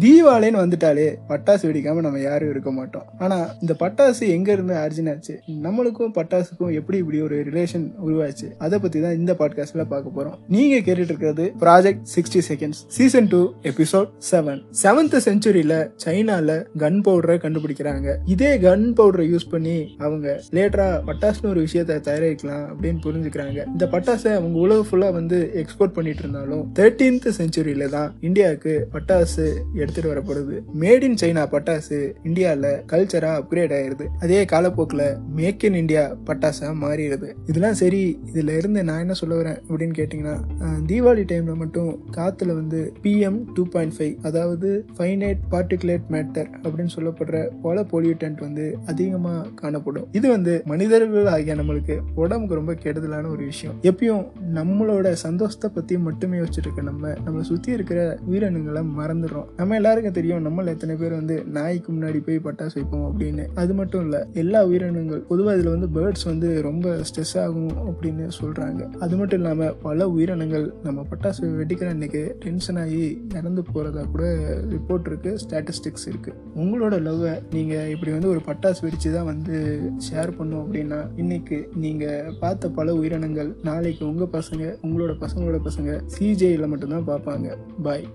தீபாவளின்னு வந்துட்டாலே பட்டாசு வெடிக்காம நம்ம யாரும் இருக்க மாட்டோம். ஆனா இந்த பட்டாசு எங்க இருந்து ஆரிஜின் ஆச்சு நம்மளுக்கும் பட்டாசுக்கும் எப்படி இப்படி ஒரு ரிலேஷன் உருவாச்சு? அதை பத்தி தான் இந்த பாட்காஸ்ட்ல பார்க்க போறோம். நீங்க கேட்டுட்டு இருக்கிறது project sixty seconds season two episode seven seventh செஞ்சுரியில சைனால கன் பவுடரை கண்டுபிடிக்கிறாங்க. இதே கன் பவுடரை யூஸ் பண்ணி அவங்க லேட்டரா பட்டாசுன்னு ஒரு விஷயத்த தயாரிக்கலாம் அப்படின்னு புரிஞ்சுக்கிறாங்க. இந்த பட்டாசை அவங்க உலக ஃபுல்லா வந்து எக்ஸ்போர்ட் பண்ணிட்டு இருந்தாலும் தேர்டீன்த் செஞ்சுரியில தான் இந்தியாவுக்கு பட்டாசு எடுத்துட்டு வரப்படுது மேட் இன் சைனா பட்டாசு இந்தியாவில் கல்ச்சரா அப்கிரேட் ஆயிருது. அதே காலப்போக்கில் மேக் இன் இந்தியா பட்டாசா மாறிடுது. இதெல்லாம் சரி இதுல இருந்து நான் என்ன சொல்ல வரேன் அப்படின்னு கேட்டிங்கன்னா தீபாவளி டைம்ல மட்டும் காத்துல வந்து பிஎம் டூ பாயிண்ட் ஃபைவ் அதாவது ஃபைனைட் பார்ட்டிகுலேட் மேட்டர் அப்படின்னு சொல்லப்படுற பல பொல்யூட்டன்ட் வந்து அதிகமா காணப்படும். இது வந்து மனிதர்கள் ஆகிய நம்மளுக்கு உடம்புக்கு ரொம்ப கெடுதலான ஒரு விஷயம். எப்பயும் நம்மளோட சந்தோஷத்தை பத்தி மட்டுமே வச்சுட்டு இருக்க நம்ம நம்மளை சுத்தி இருக்கிற உயிரினங்களை மறந்துடுறோம். நம்ம எல்லாருக்கும் தெரியும் நம்மள எத்தனை பேர் வந்து நாய்க்கு முன்னாடி போய் பட்டாசு வைப்போம் அப்படின்னு. அது மட்டும் இல்ல எல்லா உயிரினங்கள் பொதுவாக இதுல வந்து பேர்ட்ஸ் வந்து ரொம்ப ஸ்ட்ரெஸ் ஆகும் அப்படின்னு சொல்றாங்க. அது மட்டும் இல்லாம பல உயிரினங்கள் நம்ம பட்டாசு வெடிக்கிற அன்னைக்கு டென்ஷன் ஆகி இறந்து போறதா கூட ரிப்போர்ட் இருக்கு ஸ்டாட்டிஸ்டிக்ஸ் இருக்கு. உங்களோட லவ்வை நீங்க இப்படி வந்து ஒரு பட்டாசு வெடிச்சு தான் வந்து ஷேர் பண்ணும் அப்படின்னா இன்னைக்கு நீங்க பார்த்த பல உயிரினங்கள் நாளைக்கு உங்க பசங்க உங்களோட பசங்களோட பசங்க சிஜேயில் மட்டும்தான் பார்ப்பாங்க. பாய்